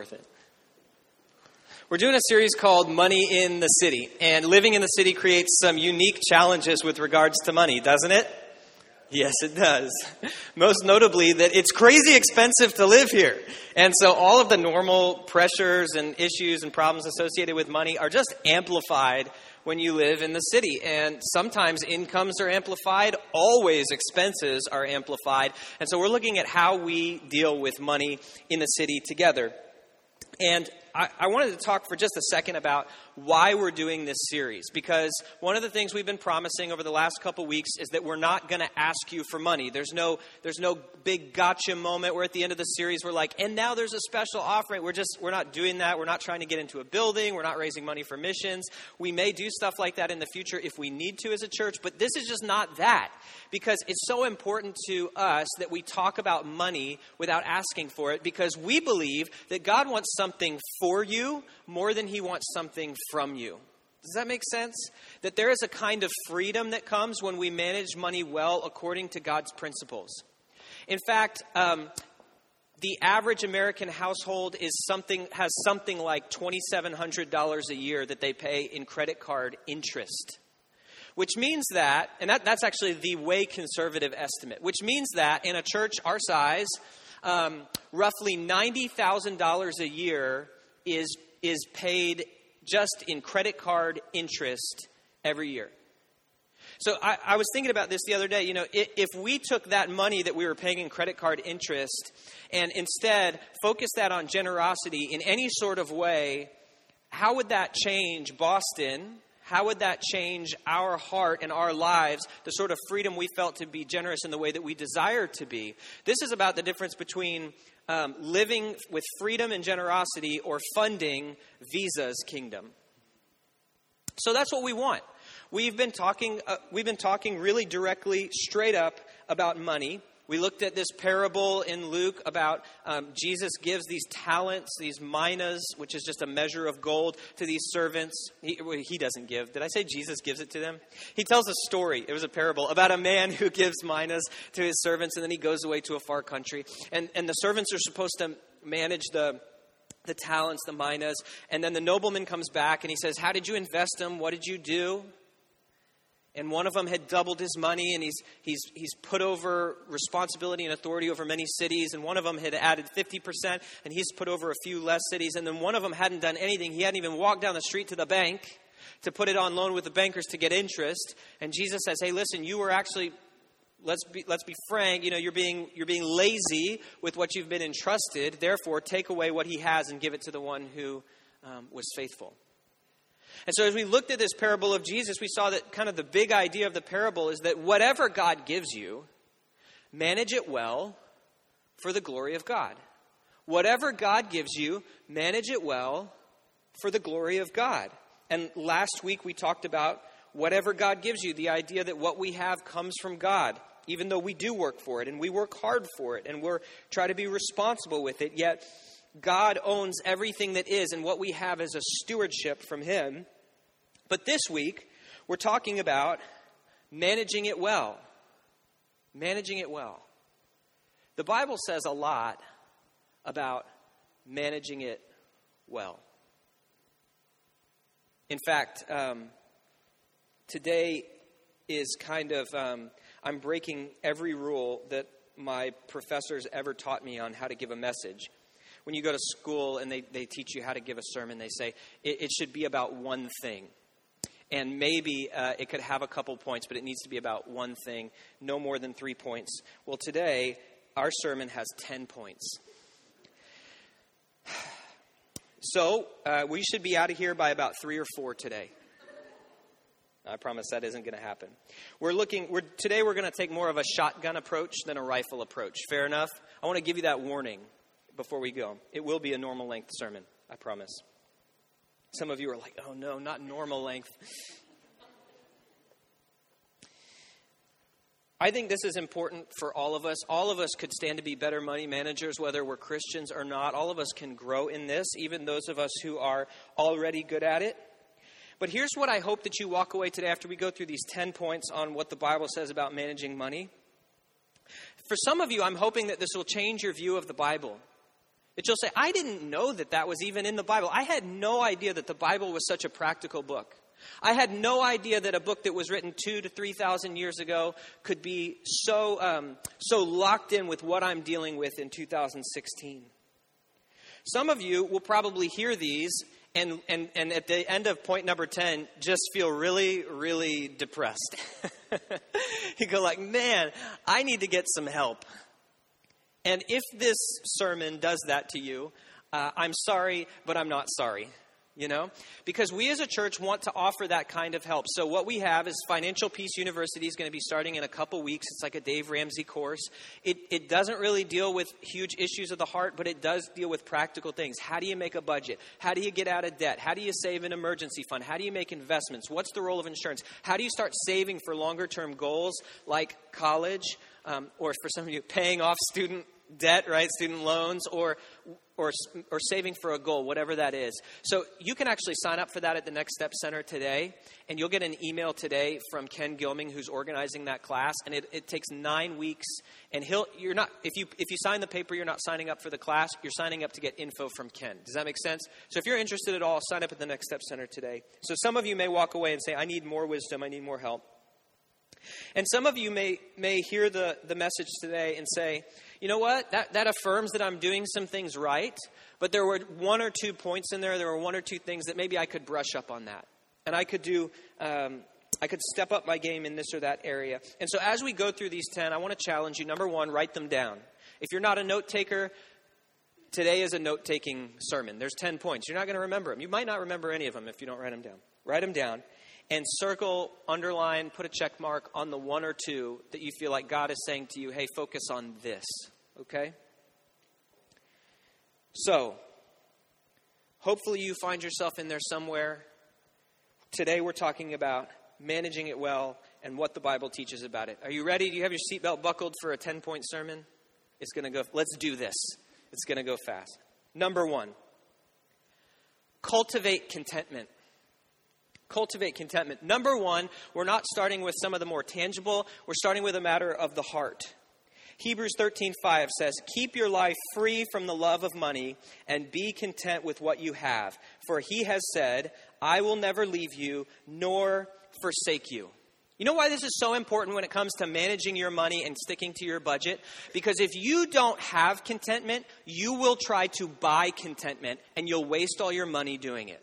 worth it. We're doing a series called Money in the City, and living in the city creates some unique challenges with regards to money, doesn't it? Yes, it does. Most notably, that it's crazy expensive to live here. And so, all of the normal pressures and issues and problems associated with money are just amplified when you live in the city. And sometimes incomes are amplified, always expenses are amplified. And so, we're looking at how we deal with money in the city together. And I, I, wanted to talk for just a second about why we're doing this series because one of the things we've been promising over the last couple weeks is that we're not going to ask you for money. There's no there's no big gotcha moment where at the end of the series we're like, and now there's a special offering. We're just we're not doing that. We're not trying to get into a building. We're not raising money for missions. We may do stuff like that in the future if we need to as a church, but this is just not that because it's so important to us that we talk about money without asking for it because we believe that God wants something for you more than he wants something from you. Does that make sense? That there is a kind of freedom that comes when we manage money well according to God's principles. In fact, um, the average American household is something has something like $2,700 a year that they pay in credit card interest. Which means that, and that, that's actually the way conservative estimate, which means that in a church our size, um, roughly $90,000 a year is is paid just in credit card interest every year. So I, I, was thinking about this the other day. You know, if, if we took that money that we were paying in credit card interest and instead focused that on generosity in any sort of way, how would that change Boston? How would that change our heart and our lives, the sort of freedom we felt to be generous in the way that we desire to be? This is about the difference between um, living with freedom and generosity or funding Visa's kingdom. So that's what we want. We've been talking, uh, we've been talking really directly, straight up about money. We looked at this parable in Luke about um, Jesus gives these talents, these minas, which is just a measure of gold, to these servants. He, he doesn't give. Did I say Jesus gives it to them? He tells a story. It was a parable about a man who gives minas to his servants, and then he goes away to a far country. And, and the servants are supposed to manage the the talents, the minas, and then the nobleman comes back and he says, How did you invest them? What did you do? And one of them had doubled his money, and he's, he's, he's put over responsibility and authority over many cities. And one of them had added 50%, and he's put over a few less cities. And then one of them hadn't done anything. He hadn't even walked down the street to the bank to put it on loan with the bankers to get interest. And Jesus says, Hey, listen, you were actually. Let's be, let's be frank. You know, you're being, you're being lazy with what you've been entrusted. Therefore, take away what he has and give it to the one who um, was faithful. And so, as we looked at this parable of Jesus, we saw that kind of the big idea of the parable is that whatever God gives you, manage it well for the glory of God. Whatever God gives you, manage it well for the glory of God. And last week we talked about whatever God gives you, the idea that what we have comes from God, even though we do work for it and we work hard for it and we're try to be responsible with it. Yet God owns everything that is, and what we have is a stewardship from Him. But this week, we're talking about managing it well. Managing it well. The Bible says a lot about managing it well. In fact, um, today is kind of, um, I'm breaking every rule that my professors ever taught me on how to give a message when you go to school and they, they teach you how to give a sermon, they say it, it should be about one thing. And maybe uh, it could have a couple points, but it needs to be about one thing, no more than three points. Well, today, our sermon has 10 points. So, uh, we should be out of here by about three or four today. I promise that isn't going to happen. We're looking, we're, today we're going to take more of a shotgun approach than a rifle approach. Fair enough? I want to give you that warning before we go. It will be a normal length sermon, I promise. Some of you are like, oh no, not normal length. I think this is important for all of us. All of us could stand to be better money managers, whether we're Christians or not. All of us can grow in this, even those of us who are already good at it. But here's what I hope that you walk away today after we go through these 10 points on what the Bible says about managing money. For some of you, I'm hoping that this will change your view of the Bible. That you'll say, I didn't know that that was even in the Bible. I had no idea that the Bible was such a practical book. I had no idea that a book that was written two to three thousand years ago could be so um, so locked in with what I'm dealing with in 2016. Some of you will probably hear these and, and, and at the end of point number 10 just feel really really depressed you go like man i need to get some help and if this sermon does that to you uh, i'm sorry but i'm not sorry you know? Because we as a church want to offer that kind of help. So what we have is financial peace university is going to be starting in a couple weeks. It's like a dave ramsey course. It, it doesn't really deal with huge issues of the heart but it does deal with practical things. How do you make a budget? How do you get out of debt? How do you save an emergency fund? How do you make investments? What's the role of insurance? How do you start saving for longer term goals like college um, or for some of you paying off student debt, right? Student loans, or, or, or saving for a goal, whatever that is. So you can actually sign up for that at the Next Step Center today, and you'll get an email today from Ken Gilming, who's organizing that class. And it, it takes nine weeks, and he'll you're not if you if you sign the paper, you're not signing up for the class. You're signing up to get info from Ken. Does that make sense? So if you're interested at all, sign up at the Next Step Center today. So some of you may walk away and say, "I need more wisdom. I need more help." And some of you may, may hear the, the message today and say, you know what? That, that affirms that I'm doing some things right, but there were one or two points in there, there were one or two things that maybe I could brush up on that. And I could do, um, I could step up my game in this or that area. And so as we go through these 10, I want to challenge you. Number one, write them down. If you're not a note taker, today is a note taking sermon. There's 10 points. You're not going to remember them. You might not remember any of them if you don't write them down. Write them down and circle, underline, put a check mark on the one or two that you feel like God is saying to you, hey, focus on this, okay? So, hopefully you find yourself in there somewhere. Today we're talking about managing it well and what the Bible teaches about it. Are you ready? Do you have your seatbelt buckled for a 10 point sermon? It's going to go, let's do this. It's going to go fast. Number one, cultivate contentment cultivate contentment. Number one, we're not starting with some of the more tangible, we're starting with a matter of the heart. Hebrews 13:5 says, "Keep your life free from the love of money and be content with what you have, for he has said, I will never leave you nor forsake you." You know why this is so important when it comes to managing your money and sticking to your budget? Because if you don't have contentment, you will try to buy contentment and you'll waste all your money doing it.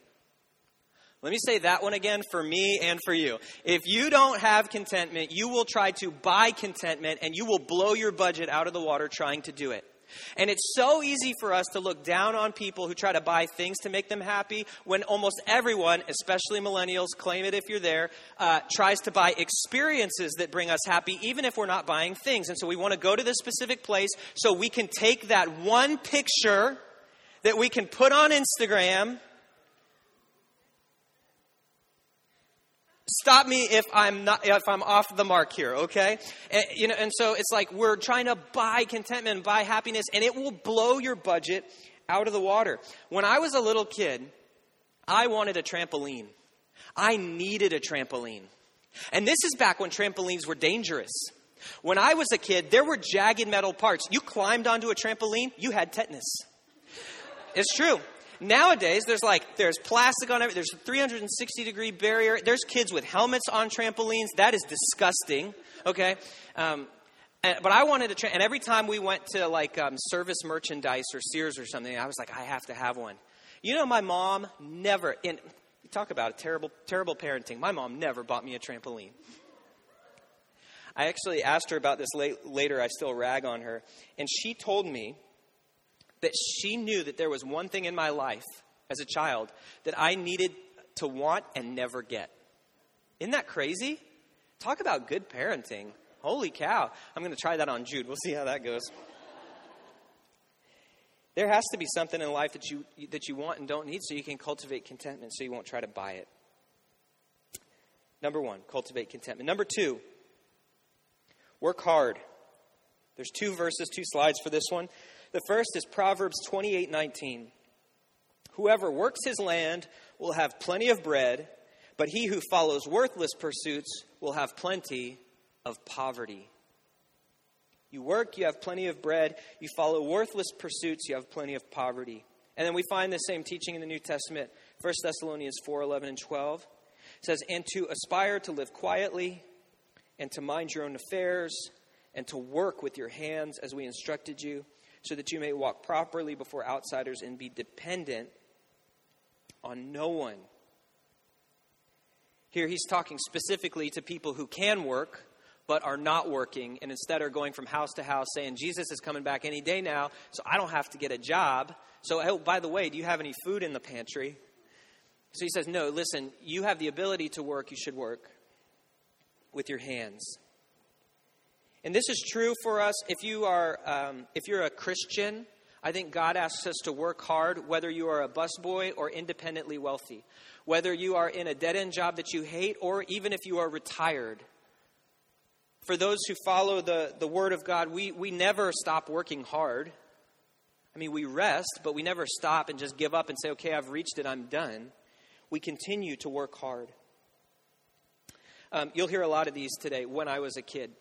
Let me say that one again for me and for you. If you don't have contentment, you will try to buy contentment and you will blow your budget out of the water trying to do it. And it's so easy for us to look down on people who try to buy things to make them happy when almost everyone, especially millennials, claim it if you're there, uh, tries to buy experiences that bring us happy, even if we're not buying things. And so we want to go to this specific place so we can take that one picture that we can put on Instagram stop me if I'm not if I'm off the mark here, okay? And, you know, and so it's like we're trying to buy contentment, buy happiness, and it will blow your budget out of the water. When I was a little kid, I wanted a trampoline. I needed a trampoline. And this is back when trampolines were dangerous. When I was a kid, there were jagged metal parts. You climbed onto a trampoline, you had tetanus. It's true. Nowadays, there's like there's plastic on every There's a 360 degree barrier. There's kids with helmets on trampolines. That is disgusting. Okay, um, and, but I wanted to. Tra- and every time we went to like um, service merchandise or Sears or something, I was like, I have to have one. You know, my mom never. In talk about a terrible, terrible parenting. My mom never bought me a trampoline. I actually asked her about this late, later. I still rag on her, and she told me that she knew that there was one thing in my life as a child that I needed to want and never get. Isn't that crazy? Talk about good parenting. Holy cow. I'm going to try that on Jude. We'll see how that goes. There has to be something in life that you, that you want and don't need so you can cultivate contentment so you won't try to buy it. Number one, cultivate contentment. Number two, work hard. There's two verses, two slides for this one. The first is Proverbs 28 19. Whoever works his land will have plenty of bread, but he who follows worthless pursuits will have plenty of poverty. You work, you have plenty of bread. You follow worthless pursuits, you have plenty of poverty. And then we find the same teaching in the New Testament, 1 Thessalonians 4 11 and 12. It says, And to aspire to live quietly, and to mind your own affairs, and to work with your hands as we instructed you, so that you may walk properly before outsiders and be dependent on no one. Here he's talking specifically to people who can work but are not working and instead are going from house to house saying, Jesus is coming back any day now, so I don't have to get a job. So, oh, by the way, do you have any food in the pantry? So he says, No, listen, you have the ability to work, you should work with your hands. And this is true for us if you are um, if you're a Christian. I think God asks us to work hard, whether you are a busboy or independently wealthy, whether you are in a dead end job that you hate, or even if you are retired for those who follow the, the Word of God, we, we never stop working hard. I mean, we rest, but we never stop and just give up and say, okay, I've reached it, I'm done. We continue to work hard. Um, you'll hear a lot of these today. When I was a kid.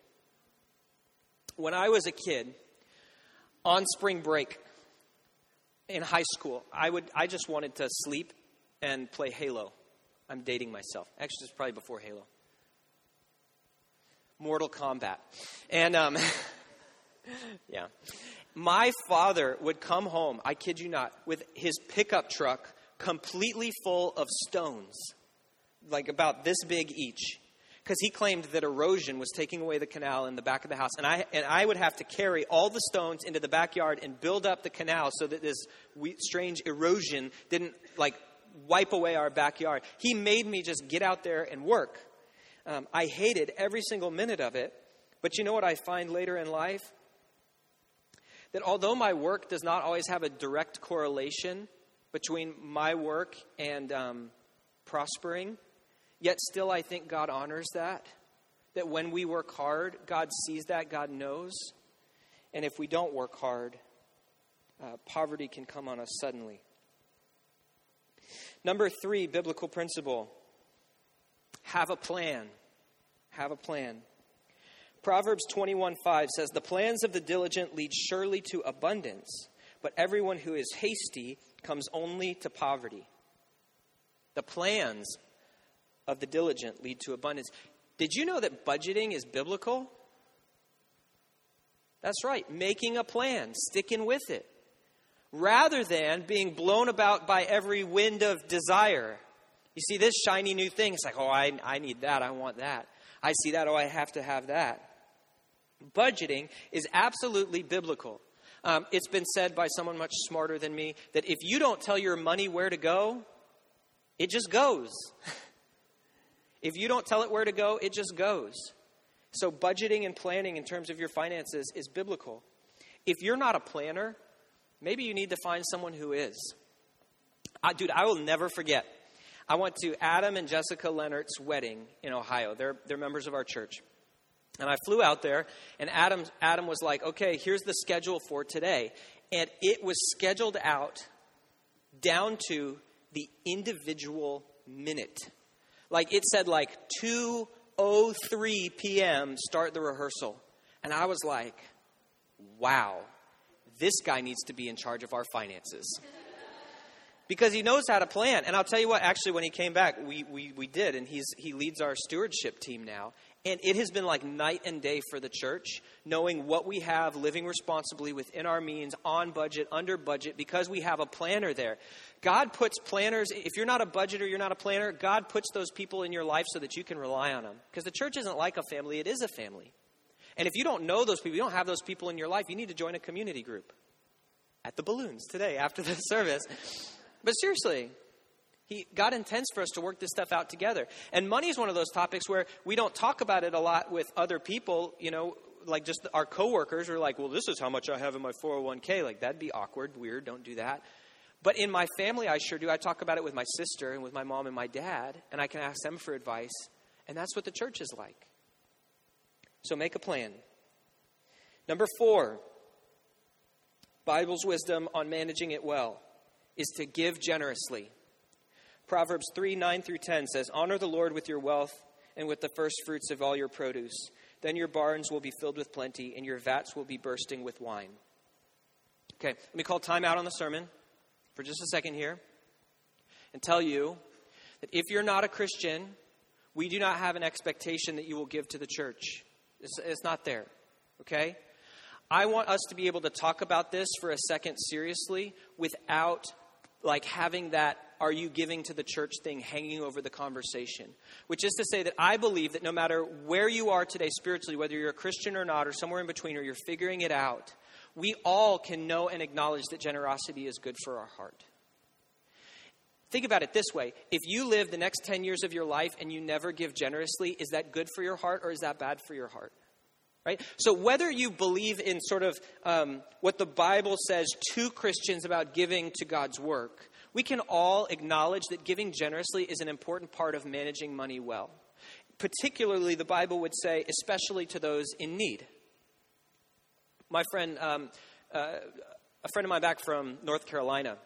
When I was a kid, on spring break in high school, I, would, I just wanted to sleep and play Halo. I'm dating myself. Actually, it's probably before Halo. Mortal Kombat. And, um, yeah. My father would come home, I kid you not, with his pickup truck completely full of stones, like about this big each. Because he claimed that erosion was taking away the canal in the back of the house. And I, and I would have to carry all the stones into the backyard and build up the canal so that this strange erosion didn't, like, wipe away our backyard. He made me just get out there and work. Um, I hated every single minute of it. But you know what I find later in life? That although my work does not always have a direct correlation between my work and um, prospering, yet still I think God honors that. That when we work hard, God sees that, God knows. And if we don't work hard, uh, poverty can come on us suddenly. Number three, biblical principle have a plan. Have a plan. Proverbs 21:5 says, "The plans of the diligent lead surely to abundance, but everyone who is hasty comes only to poverty." The plans of the diligent lead to abundance. Did you know that budgeting is biblical? That's right, making a plan, sticking with it, rather than being blown about by every wind of desire. You see this shiny new thing, it's like, oh, I, I need that, I want that. I see that, oh, I have to have that. Budgeting is absolutely biblical. Um, it's been said by someone much smarter than me that if you don't tell your money where to go, it just goes. if you don't tell it where to go, it just goes. So, budgeting and planning in terms of your finances is biblical. If you're not a planner, maybe you need to find someone who is. Uh, dude, I will never forget I went to Adam and Jessica Leonard's wedding in Ohio. They're, they're members of our church. And I flew out there, and Adam, Adam was like, okay, here's the schedule for today. And it was scheduled out down to the individual minute. Like it said, like 2.03 p.m., start the rehearsal. And I was like, wow, this guy needs to be in charge of our finances because he knows how to plan. And I'll tell you what, actually, when he came back, we, we, we did, and he's, he leads our stewardship team now. And it has been like night and day for the church, knowing what we have, living responsibly within our means, on budget, under budget, because we have a planner there. God puts planners, if you're not a budgeter, you're not a planner, God puts those people in your life so that you can rely on them. Because the church isn't like a family, it is a family. And if you don't know those people, you don't have those people in your life, you need to join a community group at the balloons today after the service. But seriously, he, God intends for us to work this stuff out together. And money is one of those topics where we don't talk about it a lot with other people, you know, like just our coworkers are like, well, this is how much I have in my 401k. Like, that'd be awkward, weird, don't do that. But in my family, I sure do. I talk about it with my sister and with my mom and my dad, and I can ask them for advice. And that's what the church is like. So make a plan. Number four, Bible's wisdom on managing it well is to give generously. Proverbs 3 9 through 10 says, Honor the Lord with your wealth and with the first fruits of all your produce. Then your barns will be filled with plenty, and your vats will be bursting with wine. Okay, let me call time out on the sermon for just a second here and tell you that if you're not a Christian, we do not have an expectation that you will give to the church. It's, it's not there, okay? I want us to be able to talk about this for a second seriously without like having that are you giving to the church thing hanging over the conversation. Which is to say that I believe that no matter where you are today spiritually, whether you're a Christian or not, or somewhere in between, or you're figuring it out, we all can know and acknowledge that generosity is good for our heart. Think about it this way if you live the next 10 years of your life and you never give generously, is that good for your heart or is that bad for your heart? Right? So, whether you believe in sort of um, what the Bible says to Christians about giving to God's work, we can all acknowledge that giving generously is an important part of managing money well. Particularly, the Bible would say, especially to those in need. My friend, um, uh, a friend of mine back from North Carolina,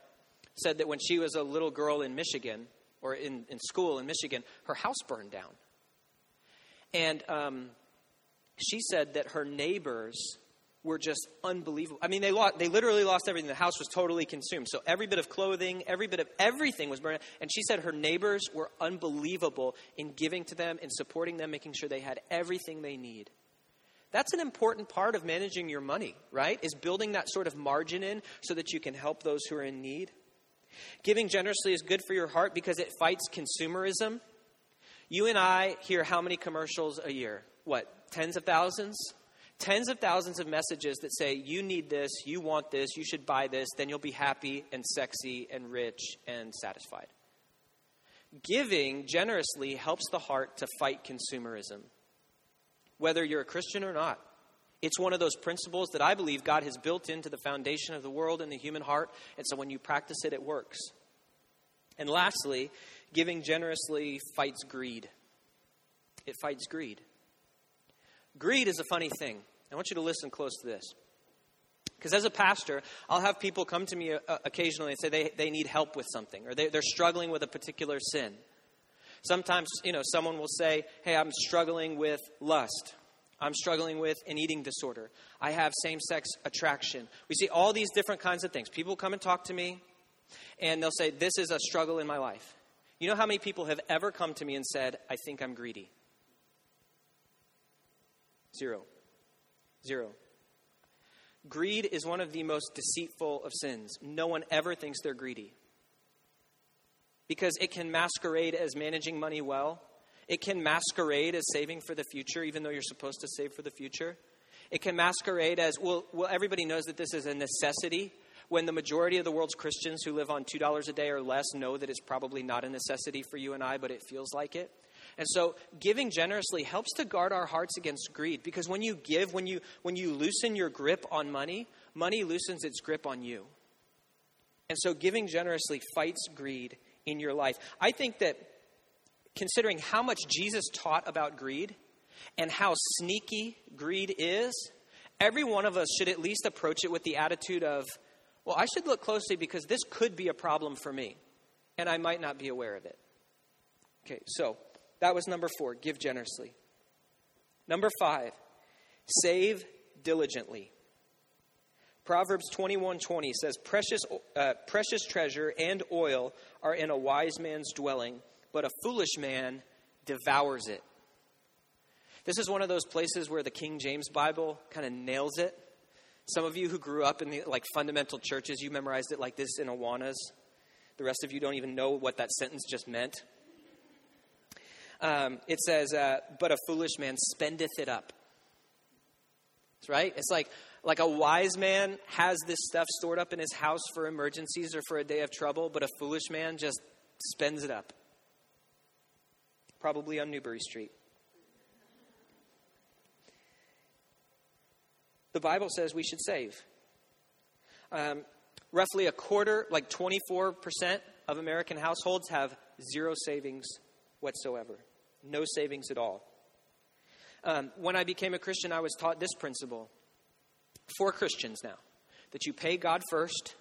said that when she was a little girl in Michigan, or in, in school in Michigan, her house burned down. And um, she said that her neighbors were just unbelievable. I mean, they lost, they literally lost everything. The house was totally consumed. So every bit of clothing, every bit of everything was burned. And she said her neighbors were unbelievable in giving to them and supporting them, making sure they had everything they need. That's an important part of managing your money, right? Is building that sort of margin in so that you can help those who are in need. Giving generously is good for your heart because it fights consumerism. You and I hear how many commercials a year? What, tens of thousands? tens of thousands of messages that say, you need this, you want this, you should buy this, then you'll be happy and sexy and rich and satisfied. Giving generously helps the heart to fight consumerism, whether you're a Christian or not. It's one of those principles that I believe God has built into the foundation of the world and the human heart, and so when you practice it, it works. And lastly, giving generously fights greed. It fights greed. Greed is a funny thing. I want you to listen close to this. Because as a pastor, I'll have people come to me uh, occasionally and say they, they need help with something or they, they're struggling with a particular sin. Sometimes, you know, someone will say, Hey, I'm struggling with lust. I'm struggling with an eating disorder. I have same sex attraction. We see all these different kinds of things. People come and talk to me, and they'll say, This is a struggle in my life. You know how many people have ever come to me and said, I think I'm greedy? Zero. Zero. Greed is one of the most deceitful of sins. No one ever thinks they're greedy. Because it can masquerade as managing money well. It can masquerade as saving for the future, even though you're supposed to save for the future. It can masquerade as, well, well everybody knows that this is a necessity. When the majority of the world's Christians who live on $2 a day or less know that it's probably not a necessity for you and I, but it feels like it. And so giving generously helps to guard our hearts against greed because when you give, when you when you loosen your grip on money, money loosens its grip on you. And so giving generously fights greed in your life. I think that considering how much Jesus taught about greed and how sneaky greed is, every one of us should at least approach it with the attitude of, well, I should look closely because this could be a problem for me, and I might not be aware of it. Okay, so that was number four give generously. Number five, save diligently. Proverbs 21:20 says, "Precious, uh, precious treasure and oil are in a wise man's dwelling, but a foolish man devours it." This is one of those places where the King James Bible kind of nails it. Some of you who grew up in the like fundamental churches, you memorized it like this in Awanas. The rest of you don't even know what that sentence just meant. Um, it says, uh, "But a foolish man spendeth it up." That's right. It's like like a wise man has this stuff stored up in his house for emergencies or for a day of trouble, but a foolish man just spends it up. Probably on Newbury Street. The Bible says we should save. Um, roughly a quarter, like 24% of American households have zero savings whatsoever no savings at all. Um, when I became a Christian, I was taught this principle for Christians now that you pay God first,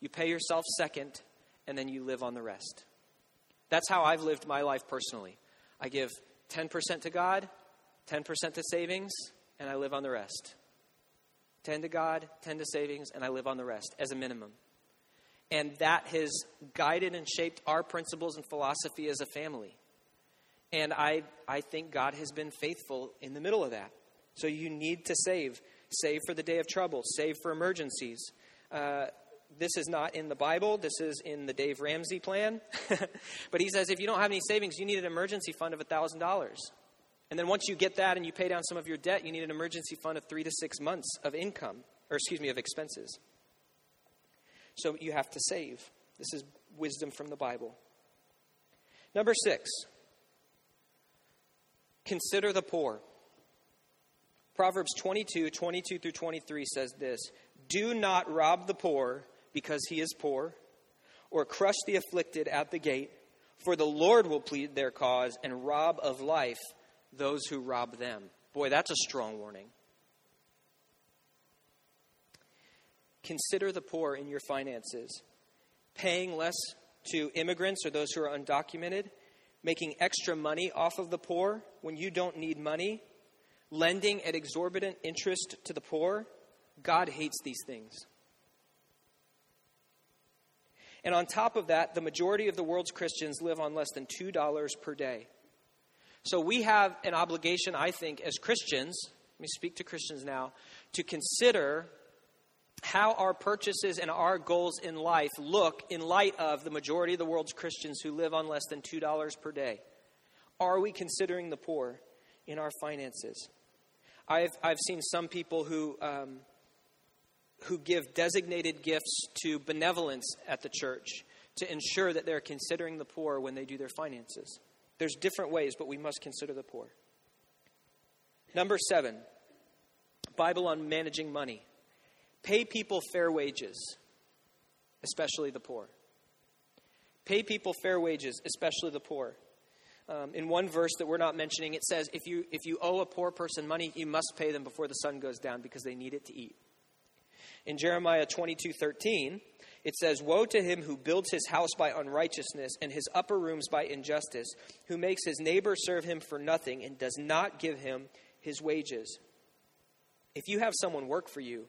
you pay yourself second, and then you live on the rest. That's how I've lived my life personally. I give 10% to God, 10% to savings, and I live on the rest. 10 to God, 10 to savings, and I live on the rest as a minimum. And that has guided and shaped our principles and philosophy as a family. And I, I think God has been faithful in the middle of that. So you need to save. Save for the day of trouble, save for emergencies. Uh, this is not in the Bible. This is in the Dave Ramsey plan. but he says if you don't have any savings, you need an emergency fund of $1,000. And then once you get that and you pay down some of your debt, you need an emergency fund of three to six months of income, or excuse me, of expenses. So you have to save. This is wisdom from the Bible. Number six, consider the poor. Proverbs 22, 22 through 23 says this Do not rob the poor because he is poor, or crush the afflicted at the gate, for the Lord will plead their cause and rob of life those who rob them. Boy, that's a strong warning. Consider the poor in your finances, paying less to immigrants or those who are undocumented, making extra money off of the poor when you don't need money, lending at exorbitant interest to the poor. God hates these things. And on top of that, the majority of the world's Christians live on less than $2 per day. So we have an obligation, I think, as Christians, let me speak to Christians now, to consider how our purchases and our goals in life look in light of the majority of the world's Christians who live on less than $2 per day. Are we considering the poor in our finances? I've, I've seen some people who, um, who give designated gifts to benevolence at the church to ensure that they're considering the poor when they do their finances. There's different ways, but we must consider the poor. Number seven, Bible on managing money. Pay people fair wages, especially the poor. Pay people fair wages, especially the poor. Um, in one verse that we're not mentioning, it says if you, if you owe a poor person money, you must pay them before the sun goes down because they need it to eat. In Jeremiah 22 13, it says, Woe to him who builds his house by unrighteousness and his upper rooms by injustice, who makes his neighbor serve him for nothing and does not give him his wages. If you have someone work for you,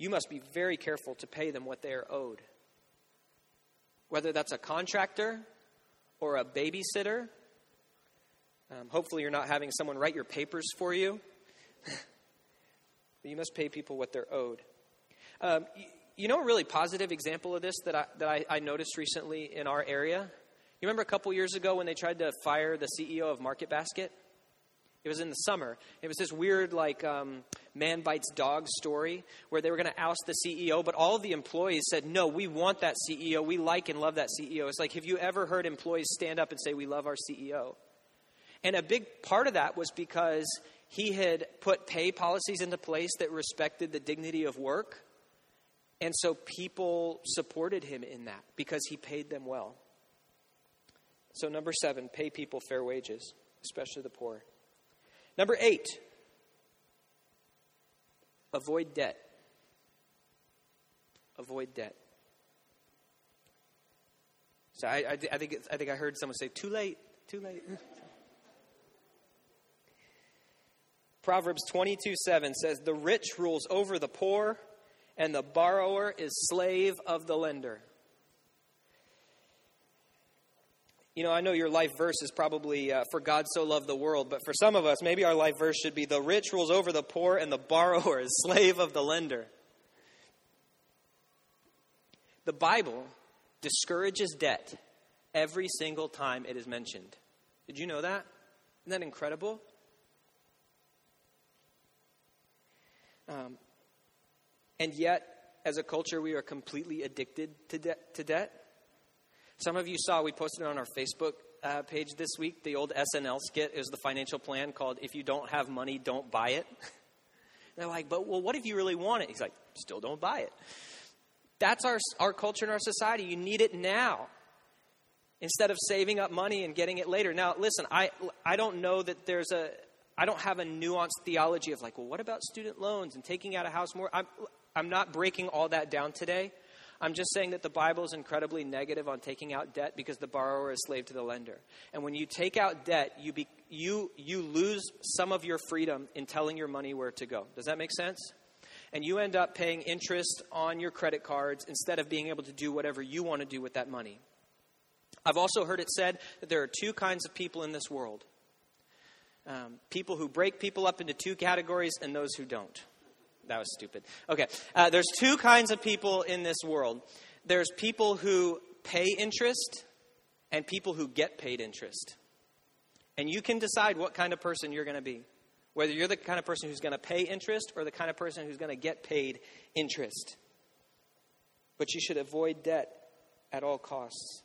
you must be very careful to pay them what they are owed. Whether that's a contractor or a babysitter, um, hopefully you're not having someone write your papers for you. you must pay people what they're owed. Um, you know a really positive example of this that I, that I, I noticed recently in our area? You remember a couple years ago when they tried to fire the CEO of Market Basket? It was in the summer. It was this weird, like, um, man bites dog story where they were going to oust the CEO, but all the employees said, No, we want that CEO. We like and love that CEO. It's like, have you ever heard employees stand up and say, We love our CEO? And a big part of that was because he had put pay policies into place that respected the dignity of work and so people supported him in that because he paid them well. So, number seven, pay people fair wages, especially the poor. Number eight, avoid debt. Avoid debt. So I, I, I, think, I think I heard someone say, too late, too late. Proverbs 22 7 says, The rich rules over the poor and the borrower is slave of the lender. You know, I know your life verse is probably uh, for God so loved the world, but for some of us, maybe our life verse should be the rich rules over the poor and the borrower is slave of the lender. The Bible discourages debt every single time it is mentioned. Did you know that? Isn't that incredible? Um, and yet, as a culture, we are completely addicted to, de- to debt. Some of you saw we posted on our Facebook uh, page this week the old SNL skit is the financial plan called "If you don't have money, don't buy it." they're like, "But well, what if you really want it?" He's like, "Still don't buy it." That's our our culture and our society. You need it now instead of saving up money and getting it later. Now, listen, I I don't know that there's a I don't have a nuanced theology of like, well, what about student loans and taking out a house more? I'm, I'm not breaking all that down today. I'm just saying that the Bible is incredibly negative on taking out debt because the borrower is slave to the lender. And when you take out debt, you, be, you, you lose some of your freedom in telling your money where to go. Does that make sense? And you end up paying interest on your credit cards instead of being able to do whatever you want to do with that money. I've also heard it said that there are two kinds of people in this world um, people who break people up into two categories and those who don't. That was stupid. Okay, uh, there's two kinds of people in this world there's people who pay interest and people who get paid interest. And you can decide what kind of person you're going to be. Whether you're the kind of person who's going to pay interest or the kind of person who's going to get paid interest. But you should avoid debt at all costs.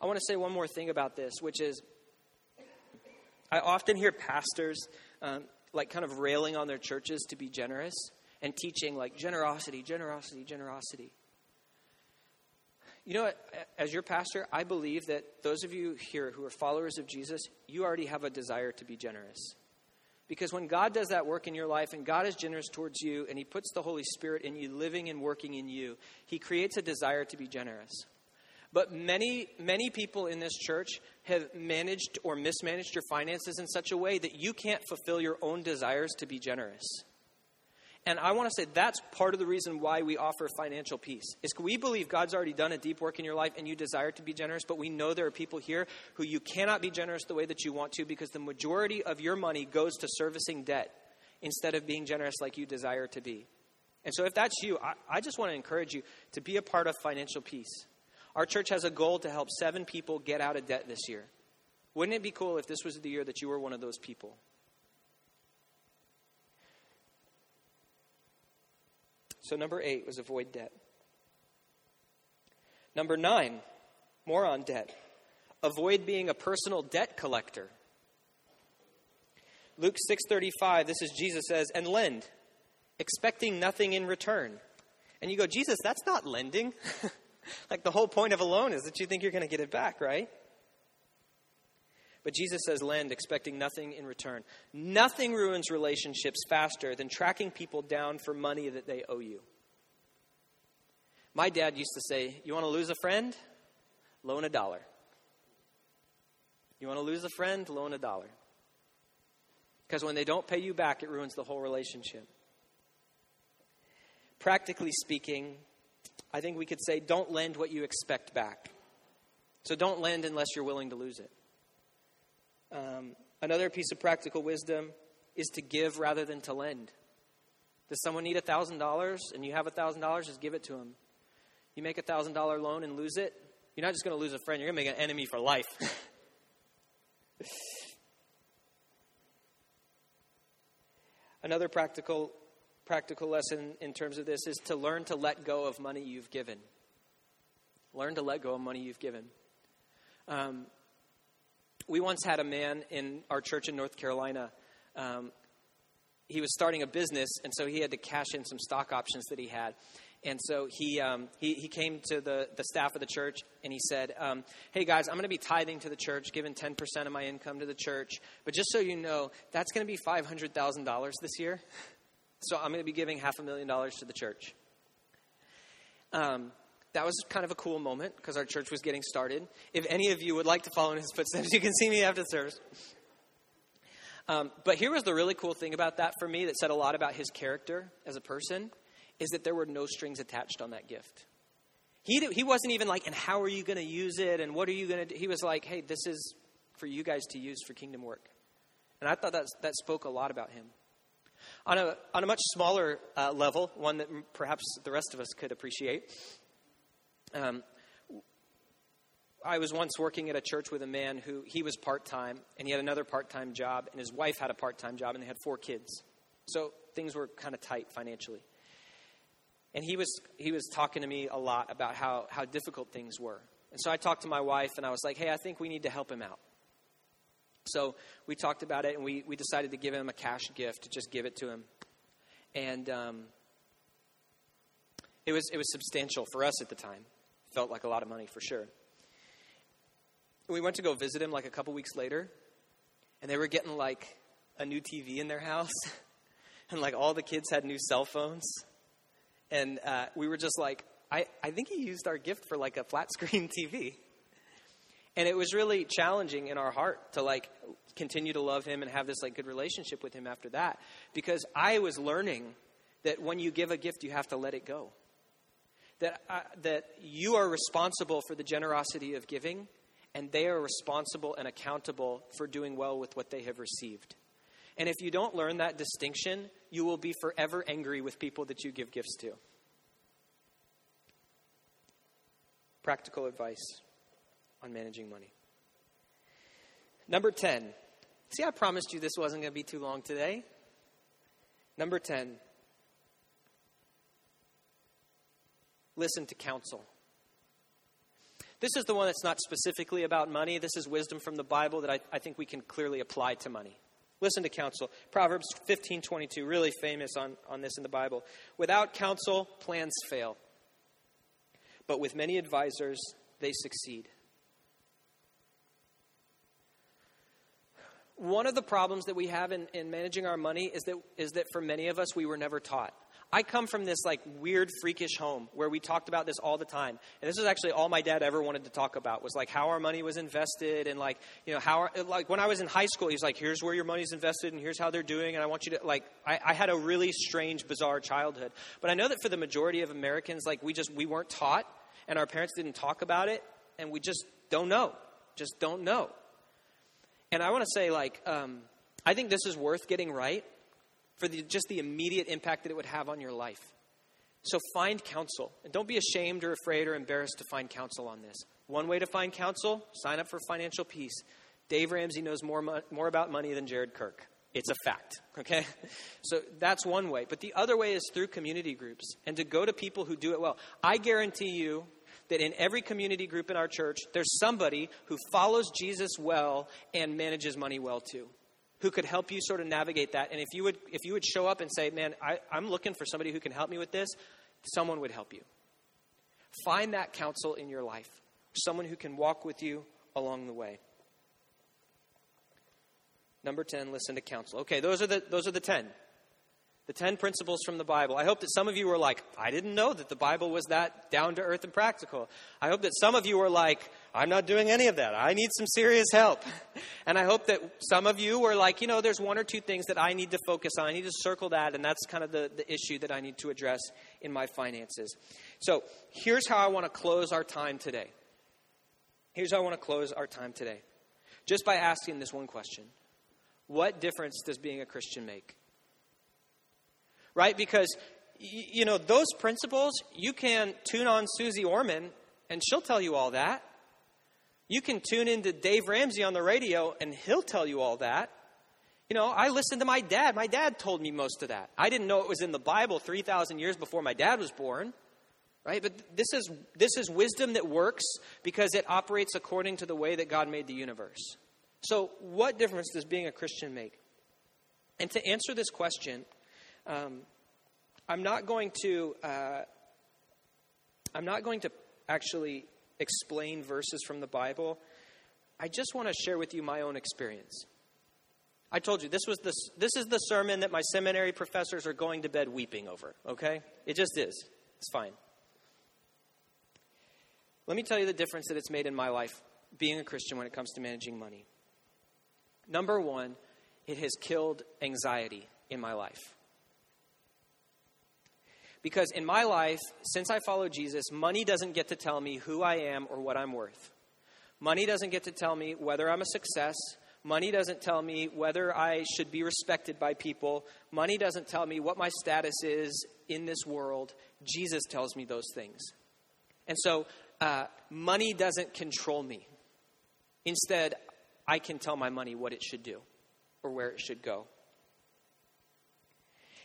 I want to say one more thing about this, which is I often hear pastors um, like kind of railing on their churches to be generous and teaching like generosity, generosity, generosity. You know what? As your pastor, I believe that those of you here who are followers of Jesus, you already have a desire to be generous. Because when God does that work in your life and God is generous towards you and He puts the Holy Spirit in you, living and working in you, He creates a desire to be generous. But many, many people in this church have managed or mismanaged your finances in such a way that you can't fulfill your own desires to be generous. And I want to say that's part of the reason why we offer financial peace. Is we believe God's already done a deep work in your life and you desire to be generous, but we know there are people here who you cannot be generous the way that you want to because the majority of your money goes to servicing debt instead of being generous like you desire to be. And so if that's you, I, I just want to encourage you to be a part of financial peace. Our church has a goal to help seven people get out of debt this year. Wouldn't it be cool if this was the year that you were one of those people? So, number eight was avoid debt. Number nine, more on debt. Avoid being a personal debt collector. Luke 6:35 this is Jesus says and lend expecting nothing in return. And you go Jesus that's not lending. like the whole point of a loan is that you think you're going to get it back, right? But Jesus says, lend, expecting nothing in return. Nothing ruins relationships faster than tracking people down for money that they owe you. My dad used to say, You want to lose a friend? Loan a dollar. You want to lose a friend? Loan a dollar. Because when they don't pay you back, it ruins the whole relationship. Practically speaking, I think we could say don't lend what you expect back. So don't lend unless you're willing to lose it. Um, another piece of practical wisdom is to give rather than to lend. Does someone need $1,000 and you have $1,000? Just give it to them. You make a $1,000 loan and lose it, you're not just going to lose a friend, you're going to make an enemy for life. Another practical practical lesson in terms of this is to learn to let go of money you've given. Learn to let go of money you've given. Um, we once had a man in our church in North Carolina. Um, he was starting a business, and so he had to cash in some stock options that he had. And so he, um, he, he came to the, the staff of the church and he said, um, Hey guys, I'm going to be tithing to the church, giving 10% of my income to the church. But just so you know, that's going to be $500,000 this year. So I'm going to be giving half a million dollars to the church. Um, that was kind of a cool moment because our church was getting started. If any of you would like to follow in his footsteps, you can see me after the service. Um, but here was the really cool thing about that for me that said a lot about his character as a person is that there were no strings attached on that gift. He, he wasn't even like, and how are you going to use it? And what are you going to do? He was like, hey, this is for you guys to use for kingdom work. And I thought that, that spoke a lot about him. On a, on a much smaller uh, level, one that perhaps the rest of us could appreciate, um, I was once working at a church with a man who he was part time and he had another part time job, and his wife had a part time job, and they had four kids. So things were kind of tight financially. And he was, he was talking to me a lot about how, how difficult things were. And so I talked to my wife and I was like, hey, I think we need to help him out. So we talked about it and we, we decided to give him a cash gift, to just give it to him. And um, it, was, it was substantial for us at the time. Felt like a lot of money for sure. We went to go visit him like a couple weeks later, and they were getting like a new TV in their house, and like all the kids had new cell phones. and uh, we were just like, I, I think he used our gift for like a flat screen TV. And it was really challenging in our heart to like continue to love him and have this like good relationship with him after that because I was learning that when you give a gift you have to let it go. That uh, that you are responsible for the generosity of giving and they are responsible and accountable for doing well with what they have received. And if you don't learn that distinction, you will be forever angry with people that you give gifts to. Practical advice on managing money. Number 10. See, I promised you this wasn't going to be too long today. Number 10. Listen to counsel. This is the one that's not specifically about money. This is wisdom from the Bible that I, I think we can clearly apply to money. Listen to counsel. Proverbs 15:22, really famous on, on this in the Bible. Without counsel, plans fail. But with many advisors, they succeed. One of the problems that we have in, in managing our money is that, is that for many of us, we were never taught. I come from this like weird freakish home where we talked about this all the time. And this is actually all my dad ever wanted to talk about was like how our money was invested and like, you know, how, our, like when I was in high school, he's like, here's where your money's invested and here's how they're doing. And I want you to, like, I, I had a really strange, bizarre childhood. But I know that for the majority of Americans, like we just, we weren't taught and our parents didn't talk about it and we just don't know. Just don't know. And I want to say, like, um, I think this is worth getting right for the, just the immediate impact that it would have on your life. So find counsel. And don't be ashamed or afraid or embarrassed to find counsel on this. One way to find counsel sign up for financial peace. Dave Ramsey knows more, mo- more about money than Jared Kirk. It's a fact, okay? So that's one way. But the other way is through community groups and to go to people who do it well. I guarantee you that in every community group in our church, there's somebody who follows Jesus well and manages money well too who could help you sort of navigate that. And if you would, if you would show up and say, man, I, I'm looking for somebody who can help me with this, someone would help you. Find that counsel in your life, someone who can walk with you along the way. Number 10, listen to counsel. Okay, those are the, those are the 10 the 10 principles from the Bible. I hope that some of you were like, I didn't know that the Bible was that down to earth and practical. I hope that some of you were like, I'm not doing any of that. I need some serious help. And I hope that some of you were like, you know, there's one or two things that I need to focus on. I need to circle that, and that's kind of the, the issue that I need to address in my finances. So here's how I want to close our time today. Here's how I want to close our time today. Just by asking this one question What difference does being a Christian make? Right? Because, you know, those principles, you can tune on Susie Orman, and she'll tell you all that. You can tune into Dave Ramsey on the radio, and he'll tell you all that. You know, I listened to my dad. My dad told me most of that. I didn't know it was in the Bible 3,000 years before my dad was born. Right? But this is, this is wisdom that works because it operates according to the way that God made the universe. So, what difference does being a Christian make? And to answer this question, um, I'm not going to. Uh, I'm not going to actually explain verses from the Bible. I just want to share with you my own experience. I told you this was the, this is the sermon that my seminary professors are going to bed weeping over, okay? It just is. It's fine. Let me tell you the difference that it's made in my life being a Christian when it comes to managing money. Number 1, it has killed anxiety in my life. Because in my life, since I follow Jesus, money doesn't get to tell me who I am or what I'm worth. Money doesn't get to tell me whether I'm a success. Money doesn't tell me whether I should be respected by people. Money doesn't tell me what my status is in this world. Jesus tells me those things. And so, uh, money doesn't control me. Instead, I can tell my money what it should do or where it should go.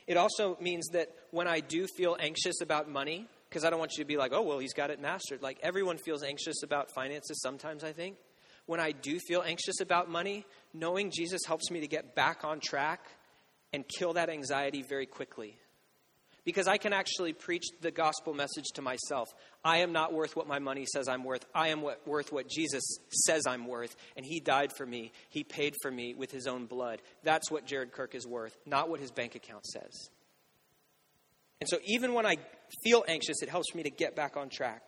It also means that when I do feel anxious about money, because I don't want you to be like, oh, well, he's got it mastered. Like everyone feels anxious about finances sometimes, I think. When I do feel anxious about money, knowing Jesus helps me to get back on track and kill that anxiety very quickly because I can actually preach the gospel message to myself. I am not worth what my money says I'm worth. I am what, worth what Jesus says I'm worth, and He died for me. He paid for me with His own blood. That's what Jared Kirk is worth, not what his bank account says. And so, even when I feel anxious, it helps me to get back on track.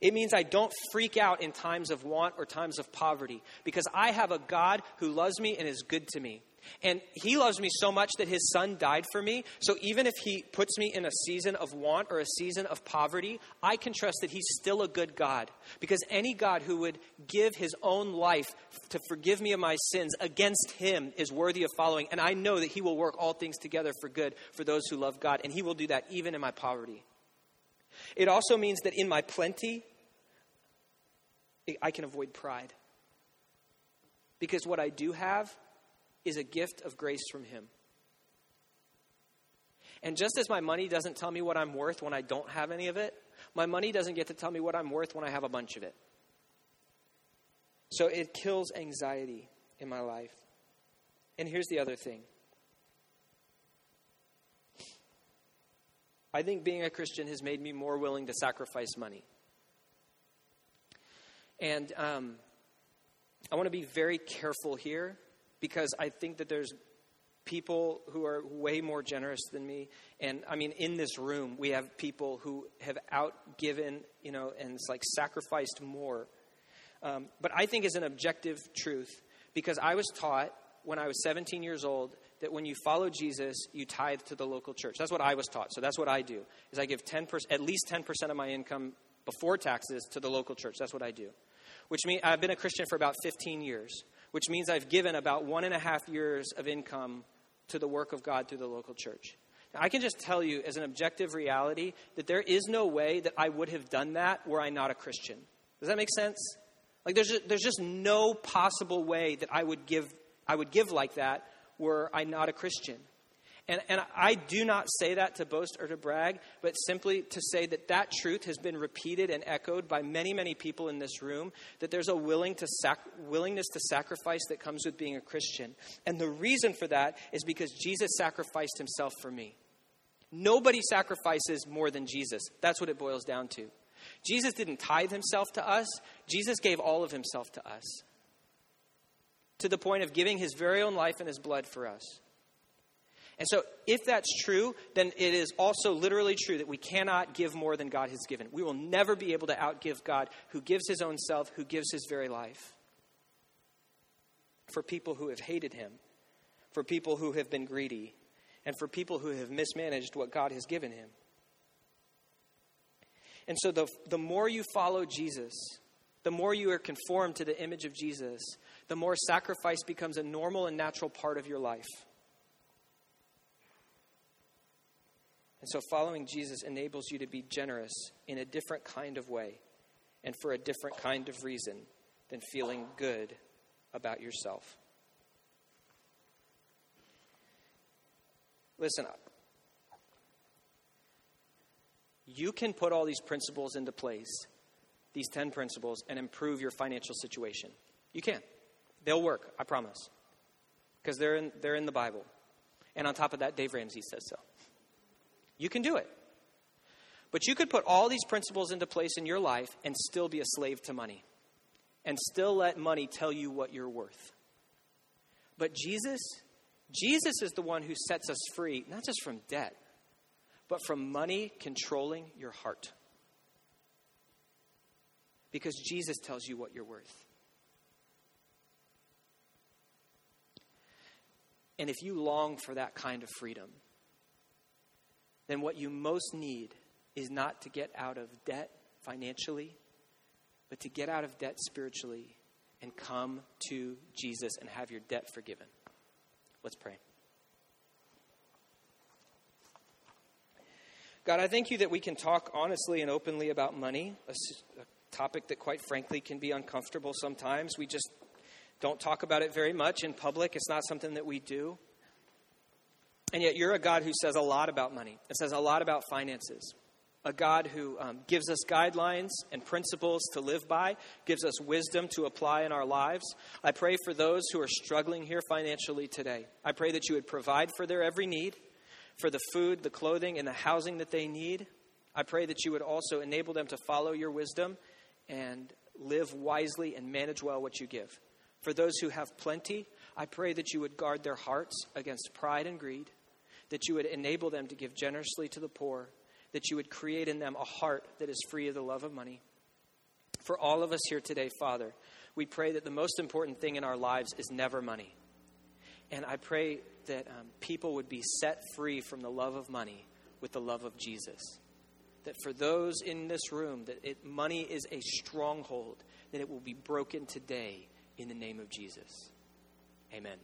It means I don't freak out in times of want or times of poverty because I have a God who loves me and is good to me. And he loves me so much that his son died for me. So even if he puts me in a season of want or a season of poverty, I can trust that he's still a good God. Because any God who would give his own life to forgive me of my sins against him is worthy of following. And I know that he will work all things together for good for those who love God. And he will do that even in my poverty. It also means that in my plenty, I can avoid pride. Because what I do have is a gift of grace from Him. And just as my money doesn't tell me what I'm worth when I don't have any of it, my money doesn't get to tell me what I'm worth when I have a bunch of it. So it kills anxiety in my life. And here's the other thing I think being a Christian has made me more willing to sacrifice money. And um, I want to be very careful here because I think that there's people who are way more generous than me. And I mean, in this room, we have people who have outgiven, you know, and it's like sacrificed more. Um, but I think is an objective truth because I was taught when I was 17 years old that when you follow Jesus, you tithe to the local church. That's what I was taught. So that's what I do. Is I give 10%, at least 10% of my income before taxes to the local church. That's what I do. Which means I've been a Christian for about 15 years which means I've given about one and a half years of income to the work of God through the local church. Now, I can just tell you, as an objective reality, that there is no way that I would have done that were I not a Christian. Does that make sense? Like, there's just, there's just no possible way that I would give I would give like that were I not a Christian. And, and I do not say that to boast or to brag, but simply to say that that truth has been repeated and echoed by many, many people in this room, that there's a willing to sac- willingness to sacrifice that comes with being a Christian. And the reason for that is because Jesus sacrificed himself for me. Nobody sacrifices more than Jesus. That's what it boils down to. Jesus didn't tithe himself to us, Jesus gave all of himself to us, to the point of giving his very own life and his blood for us. And so, if that's true, then it is also literally true that we cannot give more than God has given. We will never be able to outgive God, who gives his own self, who gives his very life. For people who have hated him, for people who have been greedy, and for people who have mismanaged what God has given him. And so, the, the more you follow Jesus, the more you are conformed to the image of Jesus, the more sacrifice becomes a normal and natural part of your life. And so following Jesus enables you to be generous in a different kind of way and for a different kind of reason than feeling good about yourself. Listen up. You can put all these principles into place, these 10 principles, and improve your financial situation. You can. They'll work, I promise. Because they're in, they're in the Bible. And on top of that, Dave Ramsey says so. You can do it. But you could put all these principles into place in your life and still be a slave to money and still let money tell you what you're worth. But Jesus, Jesus is the one who sets us free, not just from debt, but from money controlling your heart. Because Jesus tells you what you're worth. And if you long for that kind of freedom, then what you most need is not to get out of debt financially, but to get out of debt spiritually and come to Jesus and have your debt forgiven. Let's pray. God, I thank you that we can talk honestly and openly about money, a, a topic that, quite frankly, can be uncomfortable sometimes. We just don't talk about it very much in public, it's not something that we do. And yet, you're a God who says a lot about money. It says a lot about finances. A God who um, gives us guidelines and principles to live by, gives us wisdom to apply in our lives. I pray for those who are struggling here financially today. I pray that you would provide for their every need, for the food, the clothing, and the housing that they need. I pray that you would also enable them to follow your wisdom and live wisely and manage well what you give. For those who have plenty, I pray that you would guard their hearts against pride and greed that you would enable them to give generously to the poor, that you would create in them a heart that is free of the love of money. For all of us here today, Father, we pray that the most important thing in our lives is never money. And I pray that um, people would be set free from the love of money with the love of Jesus. That for those in this room, that it, money is a stronghold, that it will be broken today in the name of Jesus. Amen.